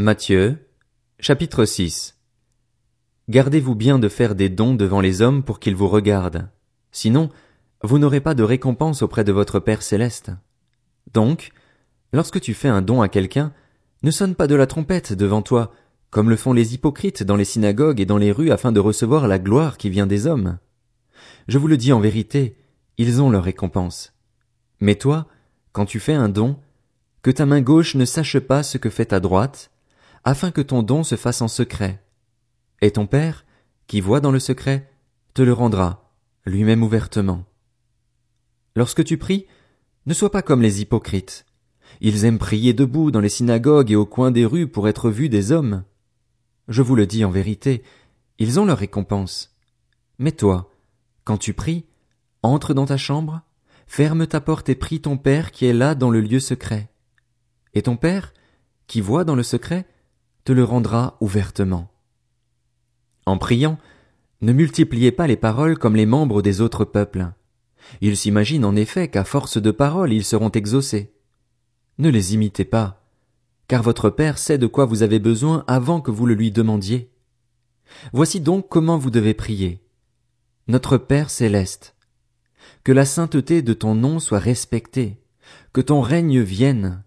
Matthieu, chapitre 6 Gardez-vous bien de faire des dons devant les hommes pour qu'ils vous regardent. Sinon, vous n'aurez pas de récompense auprès de votre Père céleste. Donc, lorsque tu fais un don à quelqu'un, ne sonne pas de la trompette devant toi, comme le font les hypocrites dans les synagogues et dans les rues afin de recevoir la gloire qui vient des hommes. Je vous le dis en vérité, ils ont leur récompense. Mais toi, quand tu fais un don, que ta main gauche ne sache pas ce que fait ta droite, afin que ton don se fasse en secret. Et ton Père, qui voit dans le secret, te le rendra, lui-même ouvertement. Lorsque tu pries, ne sois pas comme les hypocrites. Ils aiment prier debout dans les synagogues et au coin des rues pour être vus des hommes. Je vous le dis en vérité, ils ont leur récompense. Mais toi, quand tu pries, entre dans ta chambre, ferme ta porte et prie ton Père qui est là dans le lieu secret. Et ton Père, qui voit dans le secret, te le rendra ouvertement. En priant, ne multipliez pas les paroles comme les membres des autres peuples. Ils s'imaginent en effet qu'à force de paroles ils seront exaucés. Ne les imitez pas, car votre Père sait de quoi vous avez besoin avant que vous le lui demandiez. Voici donc comment vous devez prier. Notre Père céleste, que la sainteté de ton nom soit respectée, que ton règne vienne,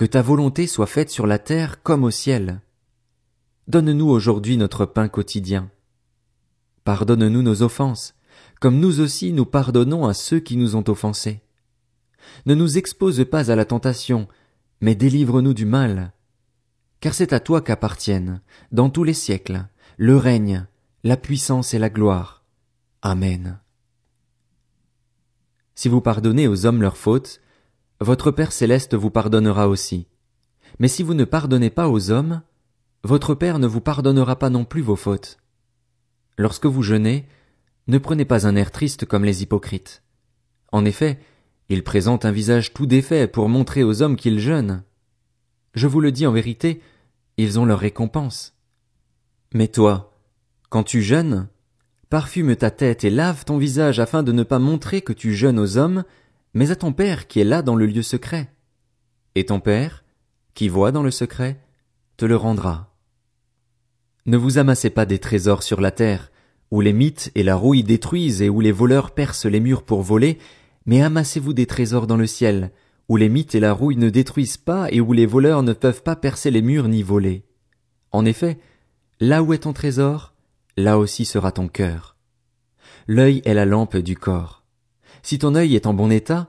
que ta volonté soit faite sur la terre comme au ciel. Donne-nous aujourd'hui notre pain quotidien. Pardonne-nous nos offenses, comme nous aussi nous pardonnons à ceux qui nous ont offensés. Ne nous expose pas à la tentation, mais délivre-nous du mal. Car c'est à toi qu'appartiennent, dans tous les siècles, le règne, la puissance et la gloire. Amen. Si vous pardonnez aux hommes leurs fautes, votre Père céleste vous pardonnera aussi. Mais si vous ne pardonnez pas aux hommes, votre Père ne vous pardonnera pas non plus vos fautes. Lorsque vous jeûnez, ne prenez pas un air triste comme les hypocrites. En effet, ils présentent un visage tout défait pour montrer aux hommes qu'ils jeûnent. Je vous le dis en vérité, ils ont leur récompense. Mais toi, quand tu jeûnes, parfume ta tête et lave ton visage afin de ne pas montrer que tu jeûnes aux hommes, mais à ton Père qui est là dans le lieu secret. Et ton Père, qui voit dans le secret, te le rendra. Ne vous amassez pas des trésors sur la terre, où les mythes et la rouille détruisent et où les voleurs percent les murs pour voler, mais amassez-vous des trésors dans le ciel, où les mythes et la rouille ne détruisent pas et où les voleurs ne peuvent pas percer les murs ni voler. En effet, là où est ton trésor, là aussi sera ton cœur. L'œil est la lampe du corps. Si ton œil est en bon état,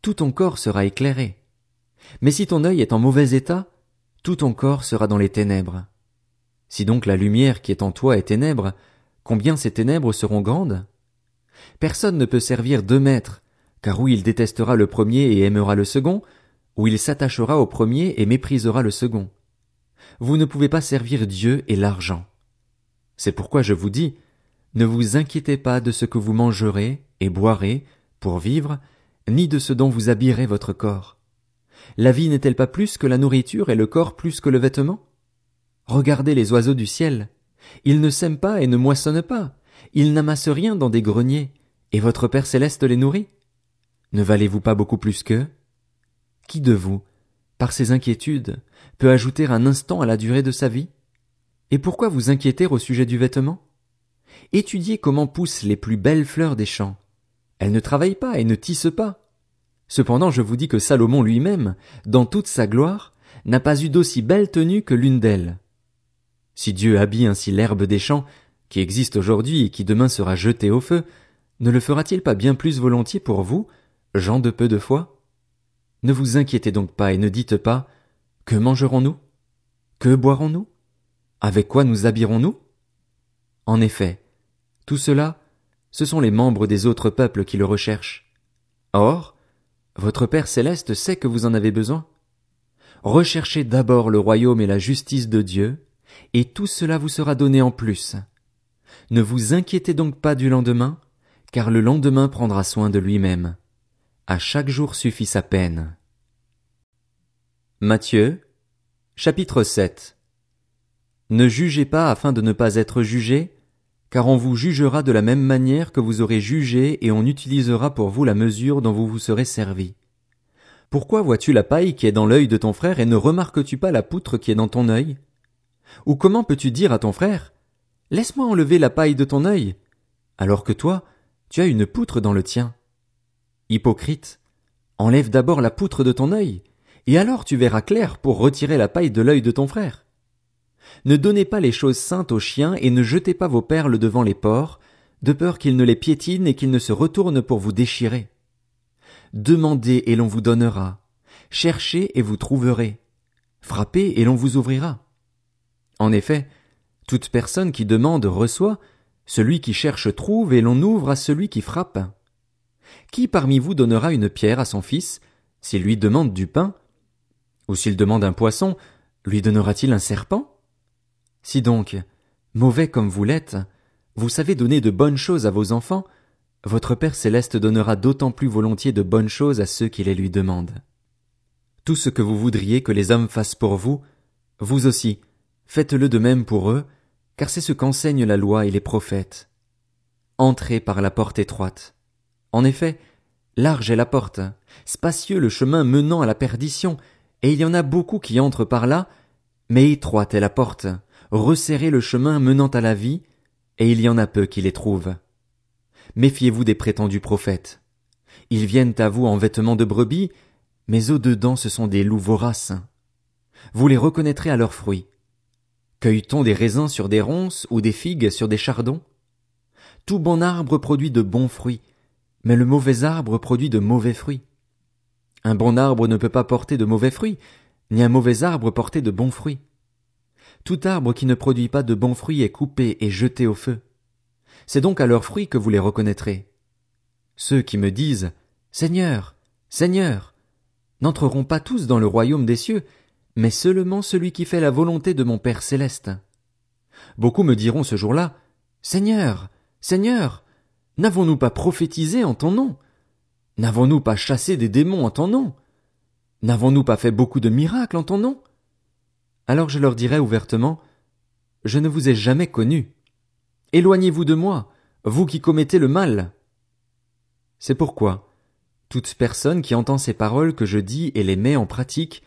tout ton corps sera éclairé. Mais si ton œil est en mauvais état, tout ton corps sera dans les ténèbres. Si donc la lumière qui est en toi est ténèbre, combien ces ténèbres seront grandes? Personne ne peut servir deux maîtres, car ou il détestera le premier et aimera le second, ou il s'attachera au premier et méprisera le second. Vous ne pouvez pas servir Dieu et l'argent. C'est pourquoi je vous dis, ne vous inquiétez pas de ce que vous mangerez et boirez, pour vivre, ni de ce dont vous habillerez votre corps. La vie n'est-elle pas plus que la nourriture et le corps plus que le vêtement? Regardez les oiseaux du ciel. Ils ne sèment pas et ne moissonnent pas. Ils n'amassent rien dans des greniers. Et votre Père céleste les nourrit? Ne valez-vous pas beaucoup plus qu'eux? Qui de vous, par ses inquiétudes, peut ajouter un instant à la durée de sa vie? Et pourquoi vous inquiéter au sujet du vêtement? Étudiez comment poussent les plus belles fleurs des champs. Elle ne travaille pas et ne tisse pas. Cependant je vous dis que Salomon lui-même, dans toute sa gloire, n'a pas eu d'aussi belle tenue que l'une d'elles. Si Dieu habille ainsi l'herbe des champs, qui existe aujourd'hui et qui demain sera jetée au feu, ne le fera-t-il pas bien plus volontiers pour vous, gens de peu de foi? Ne vous inquiétez donc pas et ne dites pas, que mangerons-nous? Que boirons-nous? Avec quoi nous habillerons-nous? En effet, tout cela, ce sont les membres des autres peuples qui le recherchent. Or, votre Père céleste sait que vous en avez besoin. Recherchez d'abord le royaume et la justice de Dieu, et tout cela vous sera donné en plus. Ne vous inquiétez donc pas du lendemain, car le lendemain prendra soin de lui-même. À chaque jour suffit sa peine. Matthieu, chapitre 7 Ne jugez pas afin de ne pas être jugés, car on vous jugera de la même manière que vous aurez jugé et on utilisera pour vous la mesure dont vous vous serez servi. Pourquoi vois-tu la paille qui est dans l'œil de ton frère et ne remarques-tu pas la poutre qui est dans ton œil? Ou comment peux-tu dire à ton frère, Laisse-moi enlever la paille de ton œil, alors que toi, tu as une poutre dans le tien? Hypocrite, enlève d'abord la poutre de ton œil, et alors tu verras clair pour retirer la paille de l'œil de ton frère. Ne donnez pas les choses saintes aux chiens et ne jetez pas vos perles devant les porcs, de peur qu'ils ne les piétinent et qu'ils ne se retournent pour vous déchirer. Demandez et l'on vous donnera. Cherchez et vous trouverez. Frappez et l'on vous ouvrira. En effet, toute personne qui demande reçoit, celui qui cherche trouve et l'on ouvre à celui qui frappe. Qui parmi vous donnera une pierre à son fils, s'il lui demande du pain? Ou s'il demande un poisson, lui donnera-t-il un serpent? Si donc, mauvais comme vous l'êtes, vous savez donner de bonnes choses à vos enfants, votre Père céleste donnera d'autant plus volontiers de bonnes choses à ceux qui les lui demandent. Tout ce que vous voudriez que les hommes fassent pour vous, vous aussi, faites-le de même pour eux, car c'est ce qu'enseignent la loi et les prophètes. Entrez par la porte étroite. En effet, large est la porte, spacieux le chemin menant à la perdition, et il y en a beaucoup qui entrent par là, mais étroite est la porte, resserrez le chemin menant à la vie, et il y en a peu qui les trouvent. Méfiez-vous des prétendus prophètes. Ils viennent à vous en vêtements de brebis, mais au dedans ce sont des loups voraces. Vous les reconnaîtrez à leurs fruits. Cueille-t-on des raisins sur des ronces ou des figues sur des chardons? Tout bon arbre produit de bons fruits, mais le mauvais arbre produit de mauvais fruits. Un bon arbre ne peut pas porter de mauvais fruits, ni un mauvais arbre porter de bons fruits. Tout arbre qui ne produit pas de bons fruits est coupé et jeté au feu. C'est donc à leurs fruits que vous les reconnaîtrez. Ceux qui me disent Seigneur, Seigneur, n'entreront pas tous dans le royaume des cieux, mais seulement celui qui fait la volonté de mon Père céleste. Beaucoup me diront ce jour-là, Seigneur, Seigneur, n'avons-nous pas prophétisé en ton nom? N'avons-nous pas chassé des démons en ton nom? N'avons-nous pas fait beaucoup de miracles en ton nom? Alors je leur dirai ouvertement, Je ne vous ai jamais connu. Éloignez-vous de moi, vous qui commettez le mal. C'est pourquoi, toute personne qui entend ces paroles que je dis et les met en pratique,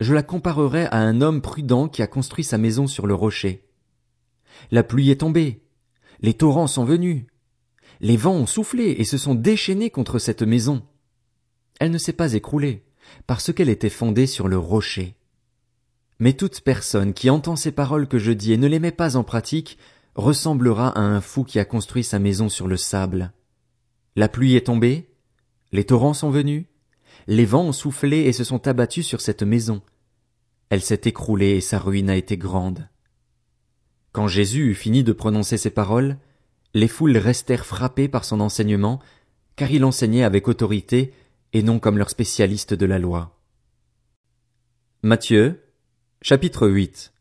je la comparerai à un homme prudent qui a construit sa maison sur le rocher. La pluie est tombée, les torrents sont venus, les vents ont soufflé et se sont déchaînés contre cette maison. Elle ne s'est pas écroulée, parce qu'elle était fondée sur le rocher. Mais toute personne qui entend ces paroles que je dis et ne les met pas en pratique ressemblera à un fou qui a construit sa maison sur le sable. La pluie est tombée, les torrents sont venus, les vents ont soufflé et se sont abattus sur cette maison. Elle s'est écroulée et sa ruine a été grande. Quand Jésus eut fini de prononcer ces paroles, les foules restèrent frappées par son enseignement, car il enseignait avec autorité et non comme leur spécialiste de la loi. Matthieu, chapitre 8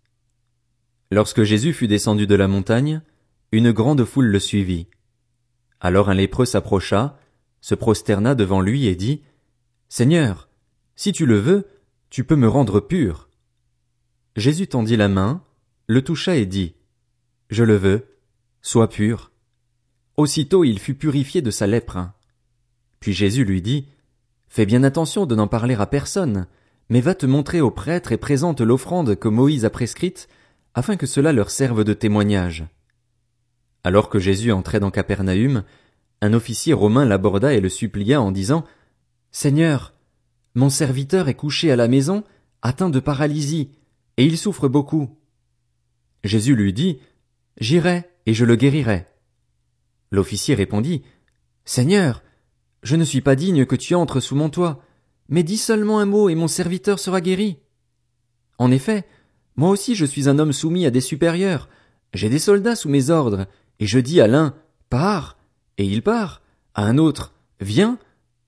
Lorsque Jésus fut descendu de la montagne, une grande foule le suivit. Alors un lépreux s'approcha, se prosterna devant lui et dit, Seigneur, si tu le veux, tu peux me rendre pur. Jésus tendit la main, le toucha et dit, Je le veux, sois pur. Aussitôt il fut purifié de sa lèpre. Puis Jésus lui dit, Fais bien attention de n'en parler à personne, mais va te montrer au prêtre et présente l'offrande que Moïse a prescrite afin que cela leur serve de témoignage. Alors que Jésus entrait dans Capernaum, un officier romain l'aborda et le supplia en disant Seigneur, mon serviteur est couché à la maison, atteint de paralysie, et il souffre beaucoup. Jésus lui dit J'irai et je le guérirai. L'officier répondit Seigneur, je ne suis pas digne que tu entres sous mon toit, mais dis seulement un mot et mon serviteur sera guéri. En effet, moi aussi je suis un homme soumis à des supérieurs. J'ai des soldats sous mes ordres, et je dis à l'un Pars, et il part, à un autre Viens,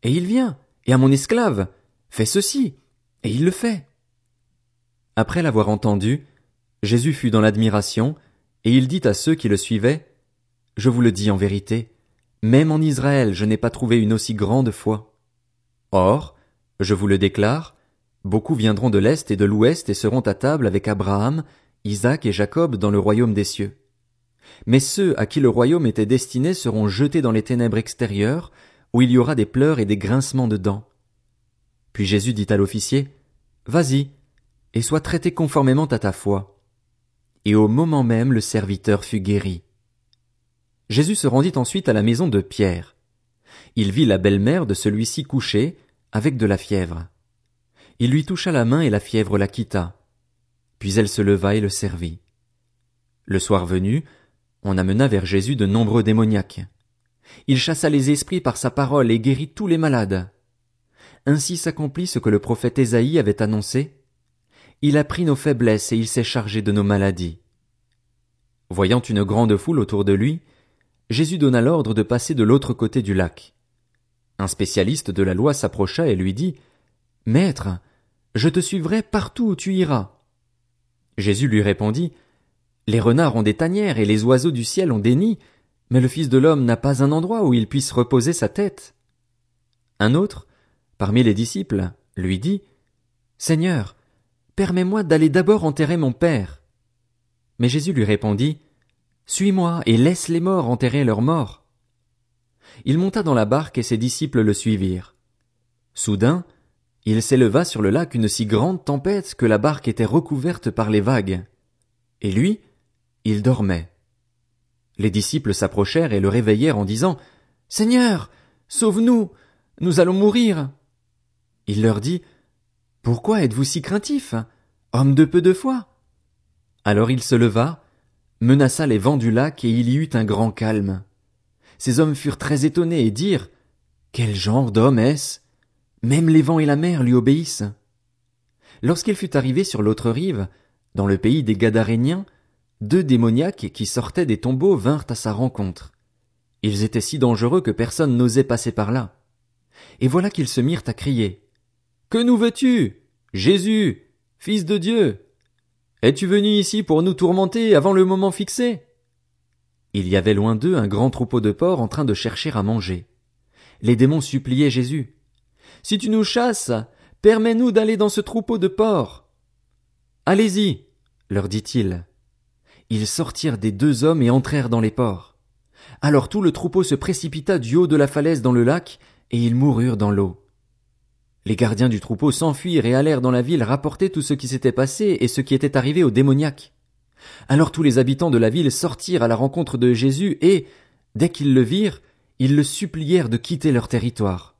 et il vient, et à mon esclave Fais ceci, et il le fait. Après l'avoir entendu, Jésus fut dans l'admiration, et il dit à ceux qui le suivaient Je vous le dis en vérité, même en Israël je n'ai pas trouvé une aussi grande foi. Or, je vous le déclare, Beaucoup viendront de l'Est et de l'Ouest et seront à table avec Abraham, Isaac et Jacob dans le royaume des cieux. Mais ceux à qui le royaume était destiné seront jetés dans les ténèbres extérieures, où il y aura des pleurs et des grincements de dents. Puis Jésus dit à l'officier, Vas-y, et sois traité conformément à ta foi. Et au moment même le serviteur fut guéri. Jésus se rendit ensuite à la maison de Pierre. Il vit la belle-mère de celui-ci couchée, avec de la fièvre. Il lui toucha la main et la fièvre la quitta. Puis elle se leva et le servit. Le soir venu, on amena vers Jésus de nombreux démoniaques. Il chassa les esprits par sa parole et guérit tous les malades. Ainsi s'accomplit ce que le prophète Ésaïe avait annoncé. Il a pris nos faiblesses et il s'est chargé de nos maladies. Voyant une grande foule autour de lui, Jésus donna l'ordre de passer de l'autre côté du lac. Un spécialiste de la loi s'approcha et lui dit, Maître, je te suivrai partout où tu iras. Jésus lui répondit, Les renards ont des tanières et les oiseaux du ciel ont des nids, mais le Fils de l'homme n'a pas un endroit où il puisse reposer sa tête. Un autre, parmi les disciples, lui dit, Seigneur, permets-moi d'aller d'abord enterrer mon père. Mais Jésus lui répondit, Suis-moi et laisse les morts enterrer leurs morts. Il monta dans la barque et ses disciples le suivirent. Soudain, il s'éleva sur le lac une si grande tempête que la barque était recouverte par les vagues. Et lui, il dormait. Les disciples s'approchèrent et le réveillèrent en disant, Seigneur, sauve-nous, nous allons mourir. Il leur dit, Pourquoi êtes-vous si craintifs, homme de peu de foi? Alors il se leva, menaça les vents du lac et il y eut un grand calme. Ces hommes furent très étonnés et dirent, Quel genre d'homme est-ce? Même les vents et la mer lui obéissent. Lorsqu'il fut arrivé sur l'autre rive, dans le pays des Gadaréniens, deux démoniaques qui sortaient des tombeaux vinrent à sa rencontre. Ils étaient si dangereux que personne n'osait passer par là. Et voilà qu'ils se mirent à crier. Que nous veux-tu? Jésus, fils de Dieu. Es-tu venu ici pour nous tourmenter avant le moment fixé? Il y avait loin d'eux un grand troupeau de porcs en train de chercher à manger. Les démons suppliaient Jésus. Si tu nous chasses, permets-nous d'aller dans ce troupeau de porcs. Allez-y, leur dit-il. Ils sortirent des deux hommes et entrèrent dans les ports. Alors tout le troupeau se précipita du haut de la falaise dans le lac, et ils moururent dans l'eau. Les gardiens du troupeau s'enfuirent et allèrent dans la ville rapporter tout ce qui s'était passé et ce qui était arrivé aux démoniaques. Alors tous les habitants de la ville sortirent à la rencontre de Jésus et, dès qu'ils le virent, ils le supplièrent de quitter leur territoire.